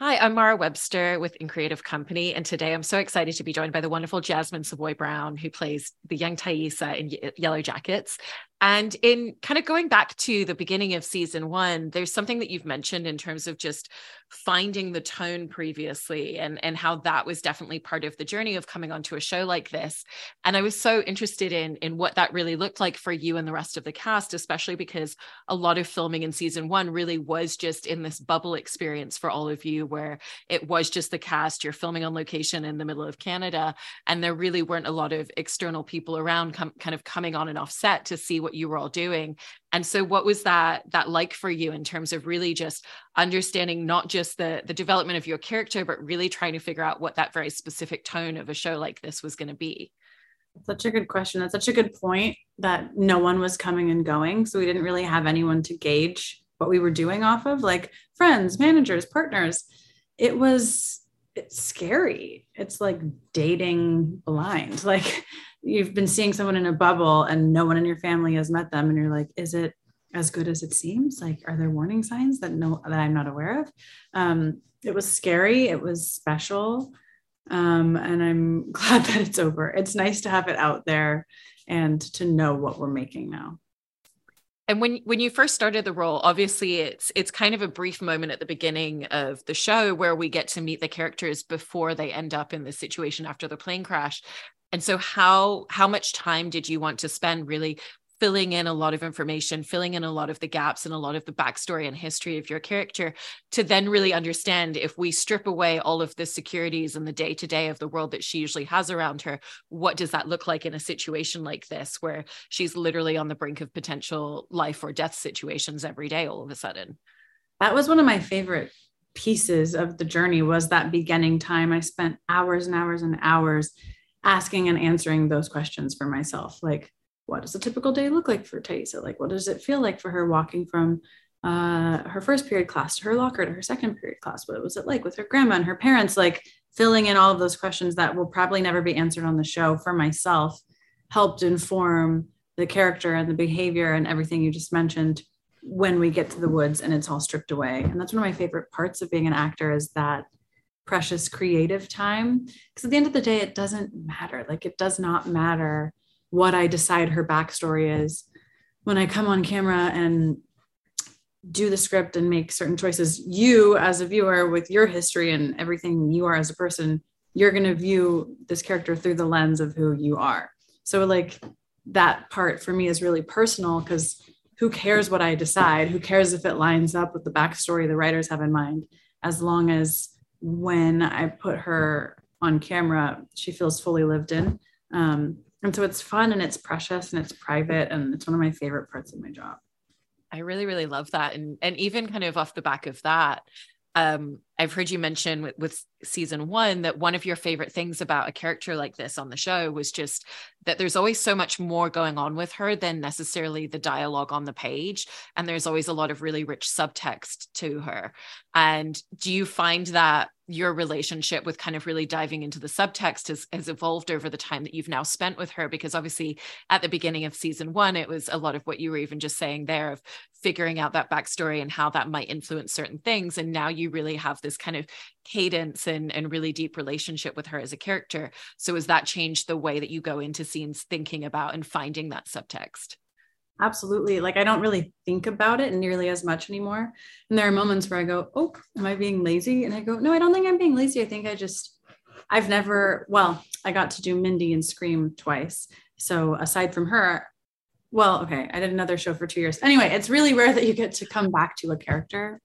Hi, I'm Mara Webster with In Creative Company, and today I'm so excited to be joined by the wonderful Jasmin Savoy Brown, who plays the young Taissa in Yellowjackets. And in kind of going back to the beginning of season one, there's something that you've mentioned in terms of just finding the tone previously and, and how that was definitely part of the journey of coming onto a show like this. And I was so interested in, in what that really looked like for you and the rest of the cast, especially because a lot of filming in season one really was just in this bubble experience for all of you, where it was just the cast, you're filming on location in the middle of Canada, and there really weren't a lot of external people around com- kind of coming on and off set to see what you were all doing. And so what was that that like for you in terms of really just understanding not just the the development of your character but really trying to figure out what that very specific tone of a show like this was going to be such a good question. That's such a good point that no one was coming and going. So we didn't really have anyone to gauge what we were doing off of like friends managers partners. It was it's scary. It's like dating blind. Like you've been seeing someone in a bubble and no one in your family has met them and you're like is it as good as it seems? Like are there warning signs that no that i'm not aware of? Um, it was scary. It was special. Um, and i'm glad that it's over. It's nice to have it out there and to know what we're making now. And when when you first started the role obviously it's it's kind of a brief moment at the beginning of the show where we get to meet the characters before they end up in this situation after the plane crash and so how how much time did you want to spend really filling in a lot of information, filling in a lot of the gaps and a lot of the backstory and history of your character to then really understand if we strip away all of the securities and the day to day of the world that she usually has around her, what does that look like in a situation like this where she's literally on the brink of potential life or death situations every day all of a sudden? That was one of my favorite pieces of the journey was that beginning time. I spent hours and hours and hours asking and answering those questions for myself. Like, what does a typical day look like for Taissa? Like, what does it feel like for her walking from uh, her first period class to her locker to her second period class? What was it like with her grandma and her parents? Like, filling in all of those questions that will probably never be answered on the show for myself helped inform the character and the behavior and everything you just mentioned when we get to the woods and it's all stripped away. And that's one of my favorite parts of being an actor is that precious creative time. Because at the end of the day it doesn't matter. Like it does not matter what i decide her backstory is. When i come on camera and do the script and make certain choices you as a viewer with your history and everything you are as a person you're going to view this character through the lens of who you are. So like that part for me is really personal because who cares what i decide? Who cares if it lines up with the backstory the writers have in mind? As long as when I put her on camera, she feels fully lived in. Um, and so it's fun and it's precious and it's private and it's one of my favorite parts of my job. I really, really love that. And and even kind of off the back of that, um, I've heard you mention with, with, season one that one of your favorite things about a character like this on the show was just that there's always so much more going on with her than necessarily the dialogue on the page. And there's always a lot of really rich subtext to her. And do you find that your relationship with kind of really diving into the subtext has, has evolved over the time that you've now spent with her because obviously at the beginning of season one it was a lot of what you were even just saying there of figuring out that backstory and how that might influence certain things. And now you really have this kind of cadence and, and really deep relationship with her as a character. So has that changed the way that you go into scenes thinking about and finding that subtext absolutely. Like i don't really think about it nearly as much anymore. And there are moments where i go oh am i being lazy? And i go no i don't think i'm being lazy. I think i just i've never well i got to do mindy and scream twice. So aside from her well okay i did another show for two years. Anyway it's really rare that you get to come back to a character.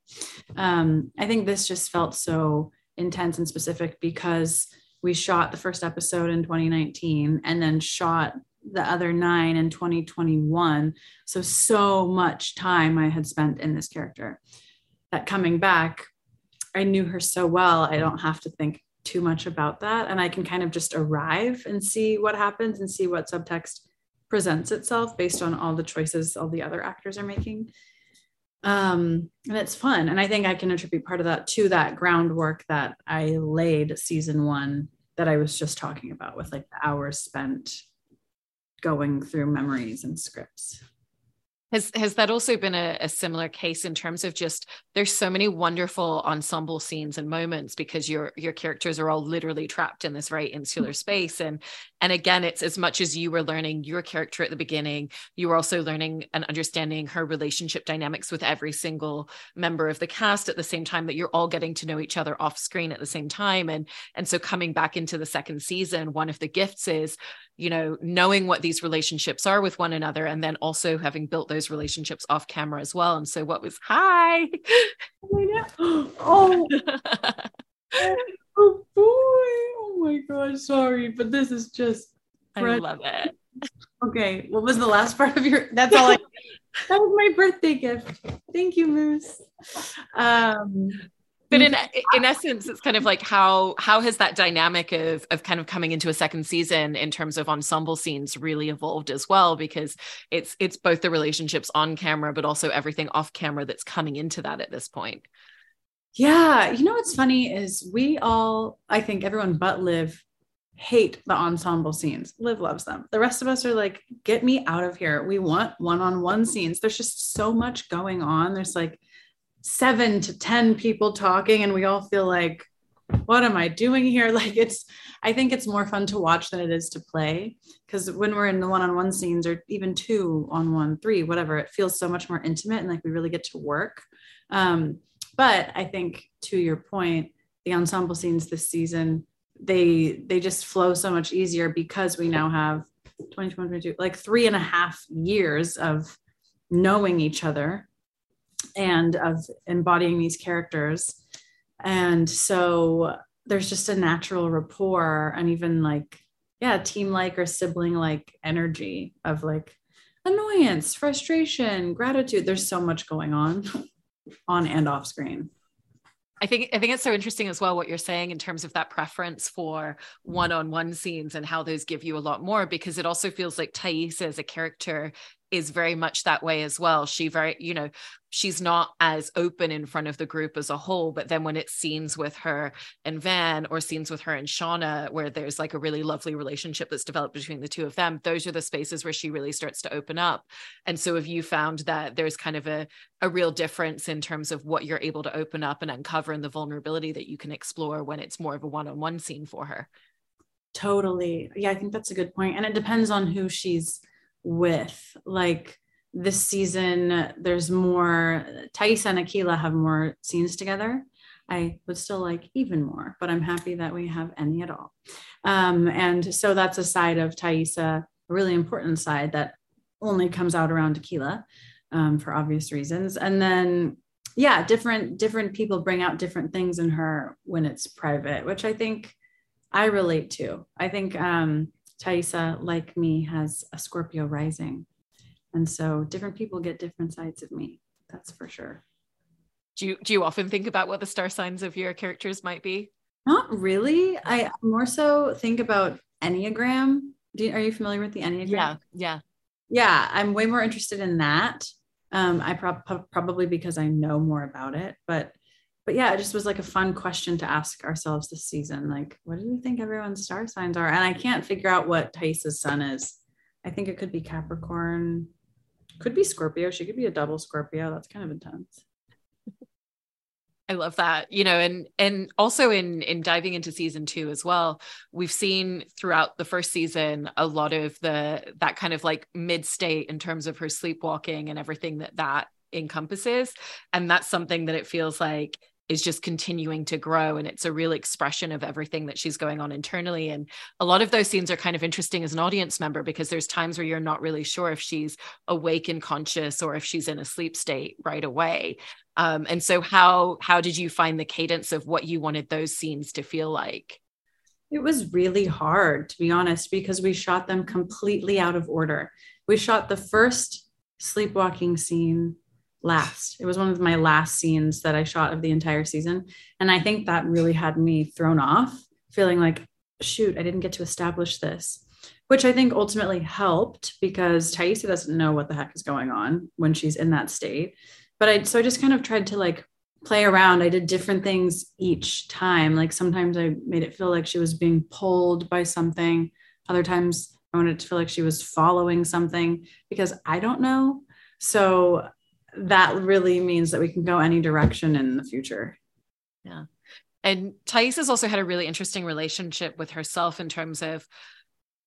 Um, i think this just felt so intense and specific because we shot the first episode in 2019 and then shot the other nine in 2021. So, so much time I had spent in this character that coming back, I knew her so well. I don't have to think too much about that. And I can kind of just arrive and see what happens and see what subtext presents itself based on all the choices all the other actors are making. Um, and it's fun. And I think I can attribute part of that to that groundwork that I laid season one that I was just talking about with like the hours spent going through memories and scripts. Has has that also been a, a, similar case in terms of just there's so many wonderful ensemble scenes and moments because your your characters are all literally trapped in this very insular mm-hmm. space and and again it's as much as you were learning your character at the beginning you were also learning and understanding her relationship dynamics with every single member of the cast at the same time that you're all getting to know each other off screen at the same time and and so coming back into the second season one of the gifts is you know knowing what these relationships are with one another and then also having built those relationships off camera as well. And so what was hi. Oh oh boy. Oh my gosh. Sorry but this is just i love it. Okay. What was the last part of your that's all i that was my birthday gift. Thank you moose. Um but mm. in in essence it's kind of like how how has that dynamic of of kind of coming into a second season in terms of ensemble scenes really evolved as well? Because it's it's both the relationships on camera but also everything off camera that's coming into that at this point. Yeah. You know what's funny is we all i think everyone but liv hate the ensemble scenes. Liv loves them. The rest of us are like get me out of here. We want one-on-one scenes. There's just so much going on. There's like seven to 10 people talking and we all feel like, what am I doing here? Like it's, I think it's more fun to watch than it is to play. Because when we're in the one on one scenes or even two on one, three, whatever, it feels so much more intimate and like we really get to work. Um, but I think to your point, the ensemble scenes this season, they they just flow so much easier because we now have 2022 like three and a half years of knowing each other and of embodying these characters. And so there's just a natural rapport and even like, yeah, team like or sibling like energy of like annoyance, frustration, gratitude. There's so much going on on and off screen. I think I think it's so interesting as well what you're saying in terms of that preference for one-on-one scenes and how those give you a lot more because it also feels like Thais as a character is very much that way as well. She very, you know, she's not as open in front of the group as a whole. But then when it's scenes with her and Van or scenes with her and Shauna, where there's like a really lovely relationship that's developed between the two of them, those are the spaces where she really starts to open up. And so have you found that there's kind of a, a real difference in terms of what you're able to open up and uncover and the vulnerability that you can explore when it's more of a one-on-one scene for her? Totally. Yeah, I think that's a good point. And it depends on who she's with. Like this season, there's more, Thais and Akilah have more scenes together. I would still like even more, but I'm happy that we have any at all. Um, and so that's a side of Taissa, a really important side that only comes out around Akilah um, for obvious reasons. And then, yeah, different different people bring out different things in her when it's private, which I think I relate to. I think um, Taissa, like me, has a Scorpio rising. And so different people get different sides of me. That's for sure. Do you, do you often think about what the star signs of your characters might be? Not really. I more so think about Enneagram. You, are you familiar with the Enneagram? Yeah. Yeah. Yeah. I'm way more interested in that. Um, I pro- probably because I know more about it, but but yeah, it just was like a fun question to ask ourselves this season. Like, what do you think everyone's star signs are? And I can't figure out what Thais's sun is. I think it could be Capricorn, could be Scorpio. She could be a double Scorpio. That's kind of intense. I love that. You know, and and also in in diving into season 2 as well, we've seen throughout the first season a lot of the that kind of like mid state in terms of her sleepwalking and everything that that encompasses and that's something that it feels like is just continuing to grow and it's a real expression of everything that she's going on internally and a lot of those scenes are kind of interesting as an audience member because there's times where you're not really sure if she's awake and conscious or if she's in a sleep state right away. Um, and so how how did you find the cadence of what you wanted those scenes to feel like? It was really hard to be honest because we shot them completely out of order. We shot the first sleepwalking scene last. It was one of my last scenes that I shot of the entire season. And I think that really had me thrown off, feeling like, shoot, I didn't get to establish this, which I think ultimately helped because Taissa doesn't know what the heck is going on when she's in that state. But I, so I just kind of tried to like play around. I did different things each time. Like sometimes I made it feel like she was being pulled by something. Other times I wanted to feel like she was following something because I don't know So that really means that we can go any direction in the future. Yeah. And Thais has also had a really interesting relationship with herself in terms of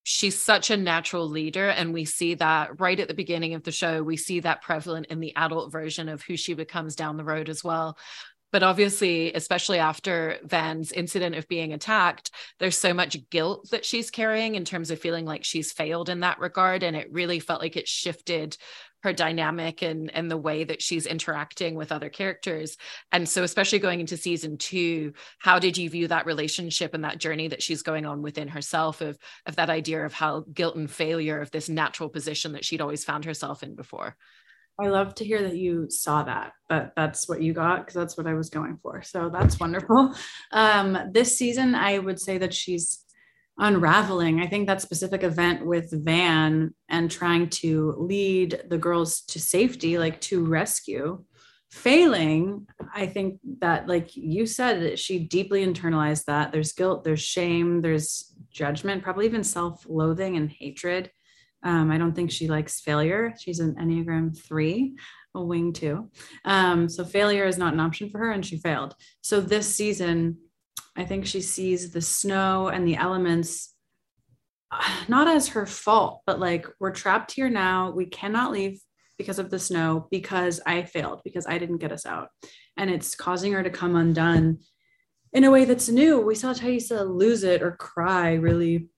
she's such a natural leader. And we see that right at the beginning of the show. We see that prevalent in the adult version of who she becomes down the road as well. But obviously, especially after Van's incident of being attacked, there's so much guilt that she's carrying in terms of feeling like she's failed in that regard. And it really felt like it shifted her dynamic and and the way that she's interacting with other characters and so especially going into season 2 how did you view that relationship and that journey that she's going on within herself of of that idea of how guilt and failure of this natural position that she'd always found herself in before I love to hear that you saw that, but that's what you got because that's what I was going for. So that's wonderful. Um, this season, I would say that she's unraveling. I think that specific event with Van and trying to lead the girls to safety, like to rescue, failing. I think that, like you said, she deeply internalized that. There's guilt, there's shame, there's judgment, probably even self loathing and hatred. Um, I don't think she likes failure. She's an Enneagram three, a wing two. Um, so failure is not an option for her, and she failed. So this season, I think she sees the snow and the elements not as her fault, but like we're trapped here now. We cannot leave because of the snow because I failed, because I didn't get us out. And it's causing her to come undone in a way that's new. We saw Taissa lose it or cry really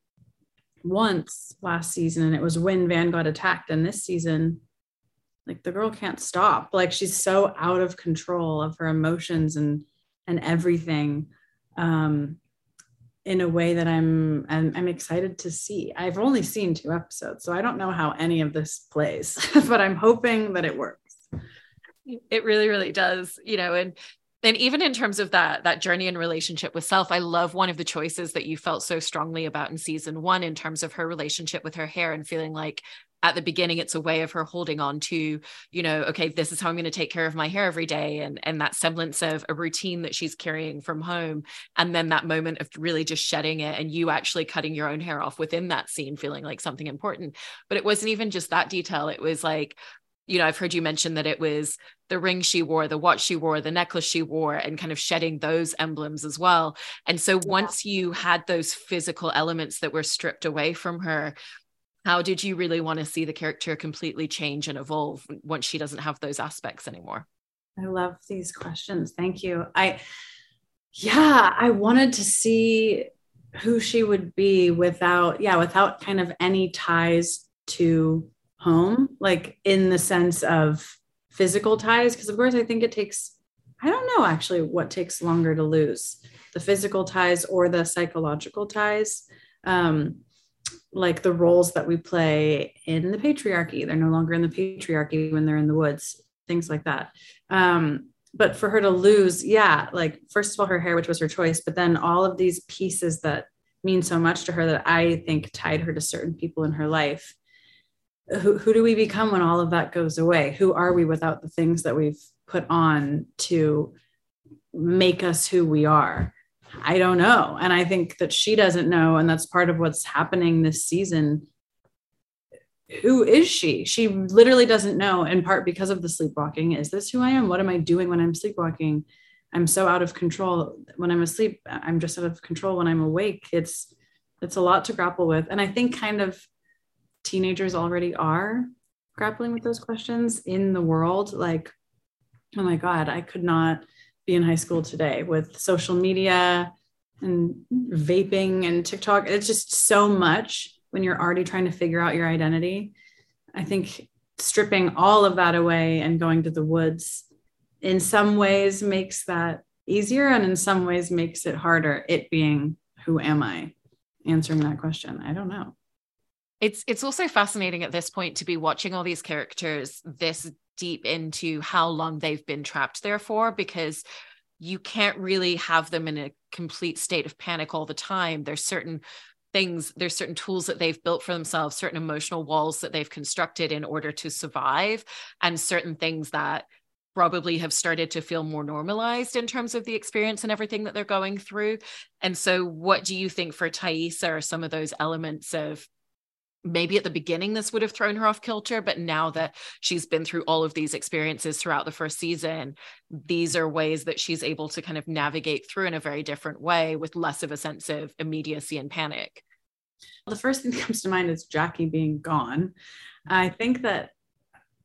once last season, and it was when Van got attacked. And this season, like the girl can't stop. Like she's so out of control of her emotions and and everything um, in a way that I'm, I'm, I'm excited to see. I've only seen two episodes, so I don't know how any of this plays, but I'm hoping that it works. It really, really does. You know, and and even in terms of that that journey and relationship with self i love one of the choices that you felt so strongly about in season one in terms of her relationship with her hair and feeling like at the beginning it's a way of her holding on to you know okay this is how i'm going to take care of my hair every day and and that semblance of a routine that she's carrying from home and then that moment of really just shedding it and you actually cutting your own hair off within that scene feeling like something important but it wasn't even just that detail it was like you know i've heard you mention that it was the ring she wore the watch she wore the necklace she wore and kind of shedding those emblems as well and so yeah. once you had those physical elements that were stripped away from her how did you really want to see the character completely change and evolve once she doesn't have those aspects anymore? I love these questions thank you. I yeah i wanted to see who she would be without yeah without kind of any ties to home like in the sense of physical ties because of course i think it takes i don't know actually what takes longer to lose the physical ties or the psychological ties. Um, like the roles that we play in the patriarchy. They're no longer in the patriarchy when they're in the woods, things like that. Um, but for her to lose, yeah, like first of all, her hair, which was her choice, but then all of these pieces that mean so much to her that I think tied her to certain people in her life. Who, who do we become when all of that goes away? Who are we without the things that we've put on to make us who we are? I don't know. And I think that she doesn't know. And that's part of what's happening this season. Who is she? She literally doesn't know, in part because of the sleepwalking. Is this who I am? What am I doing when I'm sleepwalking? I'm so out of control when I'm asleep. I'm just out of control when I'm awake. It's it's a lot to grapple with. And I think kind of teenagers already are grappling with those questions in the world. Like, oh my God, I could not be in high school today with social media and vaping and TikTok. It's just so much when you're already trying to figure out your identity. I think stripping all of that away and going to the woods in some ways makes that easier and in some ways makes it harder it being who am i answering that question i don't know it's it's also fascinating at this point to be watching all these characters this deep into how long they've been trapped there for because you can't really have them in a complete state of panic all the time. There's certain things there's certain tools that they've built for themselves certain emotional walls that they've constructed in order to survive and certain things that probably have started to feel more normalized in terms of the experience and everything that they're going through. And so what do you think for Taissa are some of those elements of maybe at the beginning this would have thrown her off kilter but now that she's been through all of these experiences throughout the first season these are ways that she's able to kind of navigate through in a very different way with less of a sense of immediacy and panic. The first thing that comes to mind is jackie being gone. I think that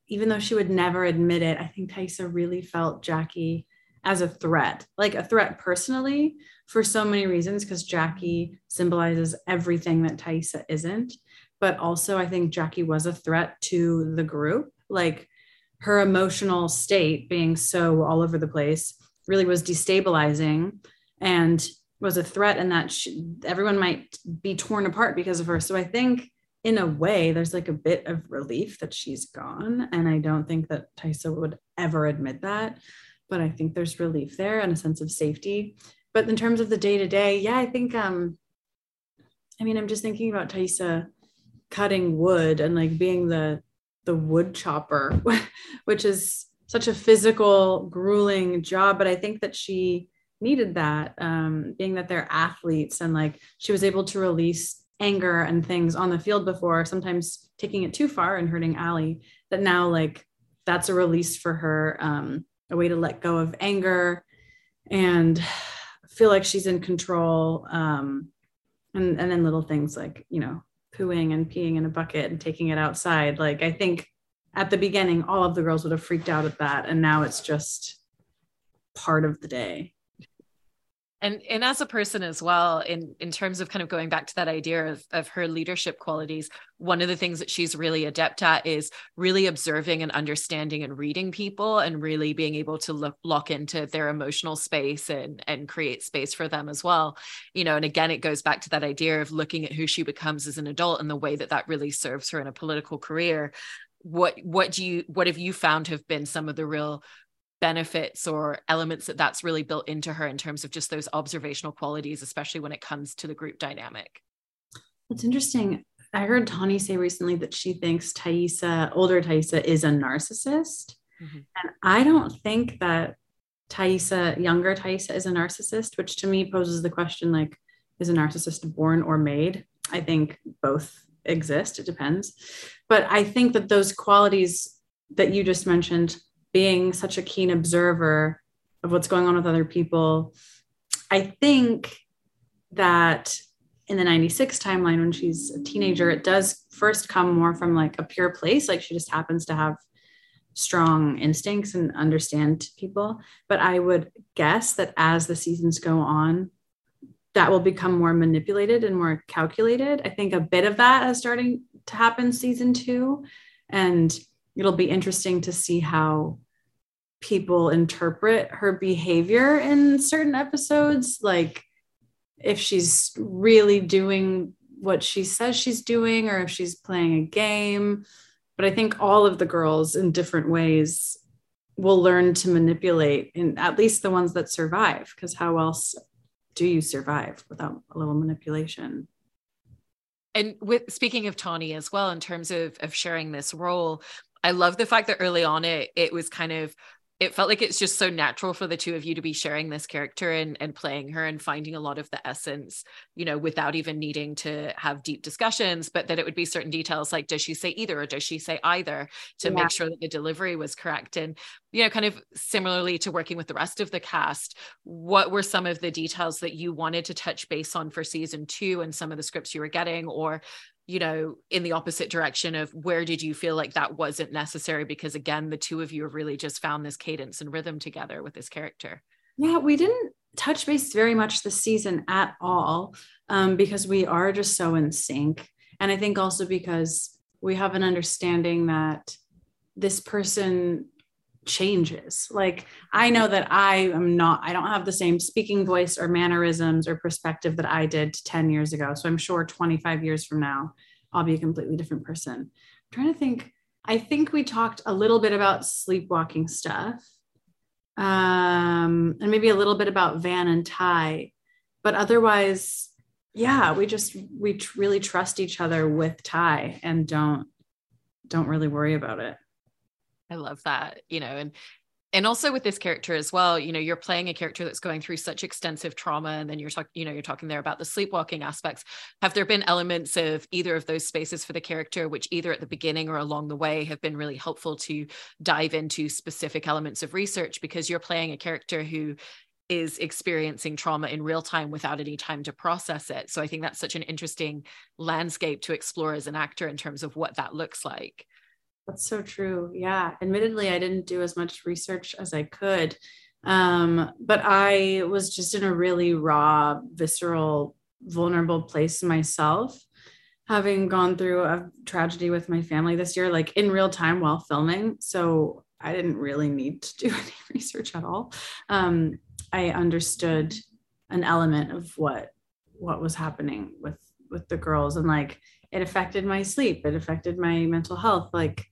even though she would never admit it i think taissa really felt jackie as a threat like a threat personally for so many reasons because jackie symbolizes everything that taissa isn't but also I think Jackie was a threat to the group. Like her emotional state being so all over the place really was destabilizing and was a threat and that she, everyone might be torn apart because of her. So I think in a way there's like a bit of relief that she's gone and I don't think that Taissa would ever admit that, but I think there's relief there and a sense of safety. But in terms of the day to day, yeah, I think um I mean I'm just thinking about Taissa cutting wood and like being the the wood chopper which is such a physical grueling job but i think that she needed that um, being that they're athletes and like she was able to release anger and things on the field before sometimes taking it too far and hurting ali that now like that's a release for her um, a way to let go of anger and feel like she's in control um, and and then little things like you know pooing and peeing in a bucket and taking it outside. Like I think at the beginning, all of the girls would have freaked out at that. And now it's just part of the day and and as a person as well in in terms of kind of going back to that idea of, of her leadership qualities one of the things that she's really adept at is really observing and understanding and reading people and really being able to look, lock into their emotional space and and create space for them as well. You know and again it goes back to that idea of looking at who she becomes as an adult and the way that that really serves her in a political career. What what do you what have you found have been some of the real benefits or elements that that's really built into her in terms of just those observational qualities especially when it comes to the group dynamic. It's interesting. I heard tawny say recently that she thinks taissa older taissa is a narcissist. Mm-hmm. and i don't think that taissa younger taissa is a narcissist which to me poses the question like is a narcissist born or made? I think both exist. It depends. But i think that those qualities that you just mentioned being such a keen observer of what's going on with other people, I think that in the 96 timeline, when she's a teenager, it does first come more from like a pure place. Like she just happens to have strong instincts and understand people. But I would guess that as the seasons go on, that will become more manipulated and more calculated. I think a bit of that is starting to happen season two. And it'll be interesting to see how people interpret her behavior in certain episodes. Like if she's really doing what she says she's doing or if she's playing a game. But i think all of the girls in different ways will learn to manipulate and at least the ones that survive because how else do you survive without a little manipulation? And with speaking of Tawny as well, in terms of of sharing this role, I love the fact that early on it it was kind of it felt like it's just so natural for the two of you to be sharing this character and, and playing her and finding a lot of the essence, you know, without even needing to have deep discussions, but that it would be certain details like, does she say either or does she say either to yeah. make sure that the delivery was correct? And, you know, kind of similarly to working with the rest of the cast, what were some of the details that you wanted to touch base on for season two and some of the scripts you were getting, or you know, in the opposite direction of where did you feel like that wasn't necessary? Because again, the two of you have really just found this cadence and rhythm together with this character. Yeah, we didn't touch base very much this season at all um, because we are just so in sync. And I think also because we have an understanding that this person changes. Like I know that I am not, I don't have the same speaking voice or mannerisms or perspective that I did 10 years ago. So I'm sure 25 years from now, I'll be a completely different person. I'm trying to think. I think we talked a little bit about sleepwalking stuff. Um, and maybe a little bit about Van and Tai, But otherwise, yeah, we just we really trust each other with Tai and don't don't really worry about it. I love that, you know, and and also with this character as well you know you're playing a character that's going through such extensive trauma and then you're talking you know you're talking there about the sleepwalking aspects. Have there been elements of either of those spaces for the character which either at the beginning or along the way have been really helpful to dive into specific elements of research? Because you're playing a character who is experiencing trauma in real time without any time to process it. So i think that's such an interesting landscape to explore as an actor in terms of what that looks like that's so true. Yeah. Admittedly, I didn't do as much research as I could. Um, but I was just in a really raw, visceral, vulnerable place myself, having gone through a tragedy with my family this year, like in real time while filming. So I didn't really need to do any research at all. Um, I understood an element of what what was happening with with the girls and like it affected my sleep it affected my mental health like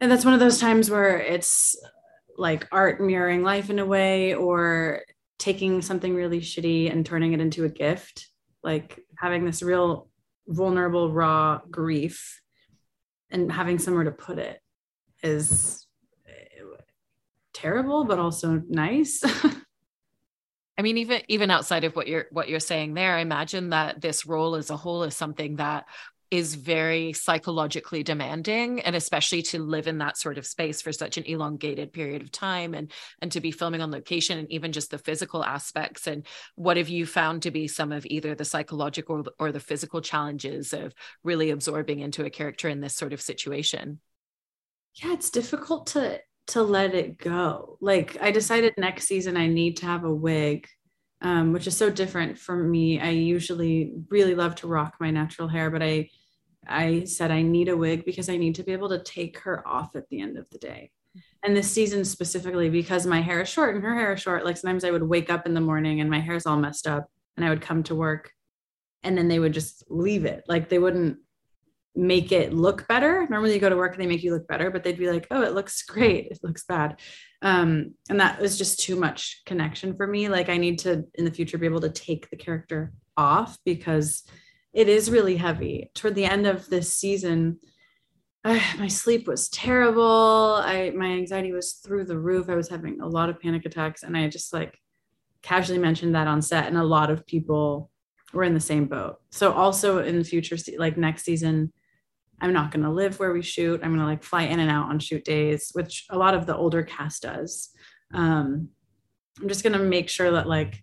and that's one of those times where it's like art mirroring life in a way or taking something really shitty and turning it into a gift. Like having this real vulnerable raw grief and having somewhere to put it is eh, terrible but also nice. I mean, even even outside of what you're what you're saying there, I imagine that this role as a whole is something that is very psychologically demanding and especially to live in that sort of space for such an elongated period of time and and to be filming on location and even just the physical aspects. And what have you found to be some of either the psychological or the physical challenges of really absorbing into a character in this sort of situation? Yeah it's difficult to to let it go. Like i decided next season i need to have a wig um, which is so different from me. I usually really love to rock my natural hair, but I I said I need a wig because I need to be able to take her off at the end of the day. And this season specifically, because my hair is short and her hair is short, like sometimes I would wake up in the morning and my hair's all messed up and I would come to work and then they would just leave it. Like they wouldn't make it look better. Normally you go to work and they make you look better, but they'd be like, oh, it looks great. It looks bad. Um, and that was just too much connection for me. Like I need to in the future be able to take the character off because it is really heavy. Toward the end of this season, uh, my sleep was terrible. I my anxiety was through the roof. I was having a lot of panic attacks, and I just like casually mentioned that on set, and a lot of people were in the same boat. So also in the future, like next season, I'm not going to live where we shoot. I'm going to like fly in and out on shoot days, which a lot of the older cast does. Um, I'm just going to make sure that like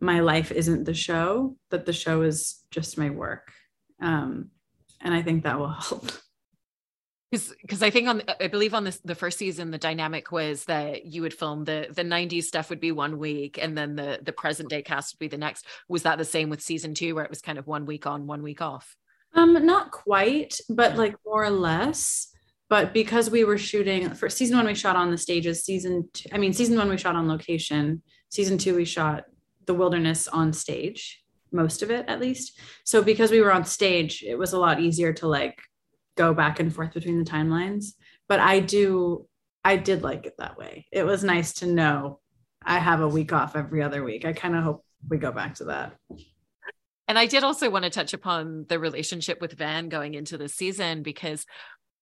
my life isn't the show, that the show is just my work. Um, and I think that will help. Because I think on I believe on this the first season the dynamic was that you would film the the 90s stuff would be one week and then the the present day cast would be the next. Was that the same with season two where it was kind of one week on, one week off? Um, not quite, but like more or less. But because we were shooting for season one, we shot on the stages. Season two, I mean, season one we shot on location. Season two we shot the wilderness on stage, most of it at least. So because we were on stage, it was a lot easier to like go back and forth between the timelines. But I do, I did like it that way. It was nice to know I have a week off every other week. I kind of hope we go back to that. And I did also want to touch upon the relationship with Van going into the season because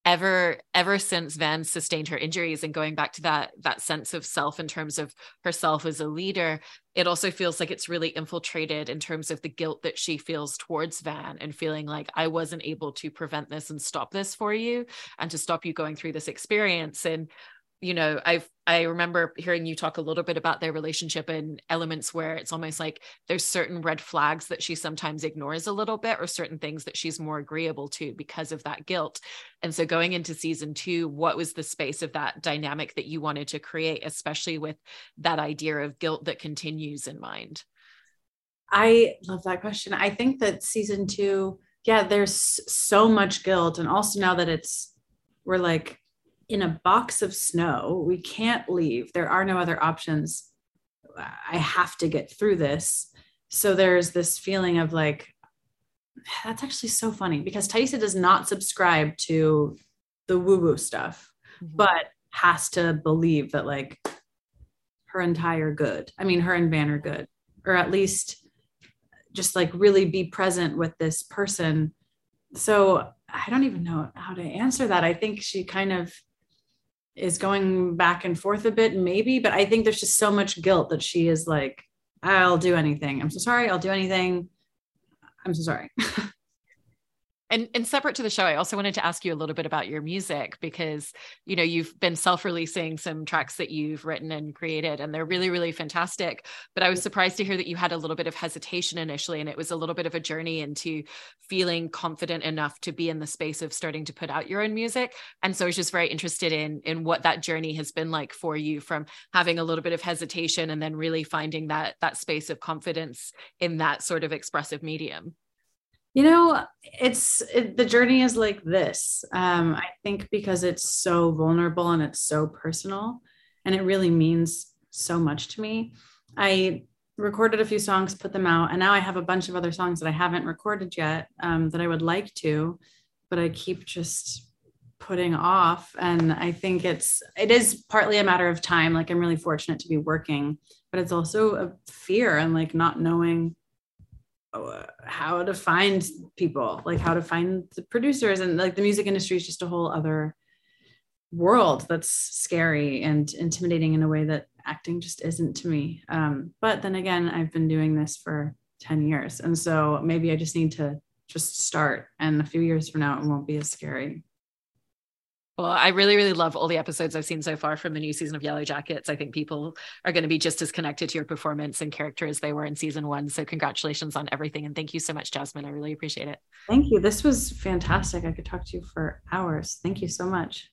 ever ever since Van sustained her injuries and going back to that that sense of self in terms of herself as a leader, it also feels like it's really infiltrated in terms of the guilt that she feels towards Van and feeling like I wasn't able to prevent this and stop this for you and to stop you going through this experience. And you know i've i remember hearing you talk a little bit about their relationship and elements where it's almost like there's certain red flags that she sometimes ignores a little bit or certain things that she's more agreeable to because of that guilt. And so going into season two what was the space of that dynamic that you wanted to create especially with that idea of guilt that continues in mind? I love that question. I think that season two yeah there's so much guilt. And also now that it's we're like in a box of snow. We can't leave. There are no other options. I have to get through this. So there's this feeling of like, that's actually so funny because Taissa does not subscribe to the woo woo stuff, mm-hmm. but has to believe that like her entire good. I mean, her and Van are good, or at least just like really be present with this person. So I don't even know how to answer that. I think she kind of is going back and forth a bit, maybe, but I think there's just so much guilt that she is like, I'll do anything. I'm so sorry. I'll do anything. I'm so sorry. And, and separate to the show, I also wanted to ask you a little bit about your music because you know you've been self-releasing some tracks that you've written and created, and they're really really fantastic. But I was surprised to hear that you had a little bit of hesitation initially, and it was a little bit of a journey into feeling confident enough to be in the space of starting to put out your own music. And so I was just very interested in in what that journey has been like for you, from having a little bit of hesitation and then really finding that that space of confidence in that sort of expressive medium. You know, it's it, the journey is like this. Um, I think because it's so vulnerable and it's so personal, and it really means so much to me. I recorded a few songs, put them out, and now I have a bunch of other songs that I haven't recorded yet um, that I would like to, but I keep just putting off. And I think it's it is partly a matter of time. Like I'm really fortunate to be working, but it's also a fear and like not knowing how to find people, like how to find the producers, and like the music industry is just a whole other world that's scary and intimidating in a way that acting just isn't to me. Um, but then again, I've been doing this for 10 years. And so maybe I just need to just start. And a few years from now, it won't be as scary. Well, I really, really love all the episodes I've seen so far from the new season of Yellowjackets. I think people are going to be just as connected to your performance and character as they were in season one. So, congratulations on everything. And thank you so much, Jasmin. I really appreciate it. Thank you. This was fantastic. I could talk to you for hours. Thank you so much.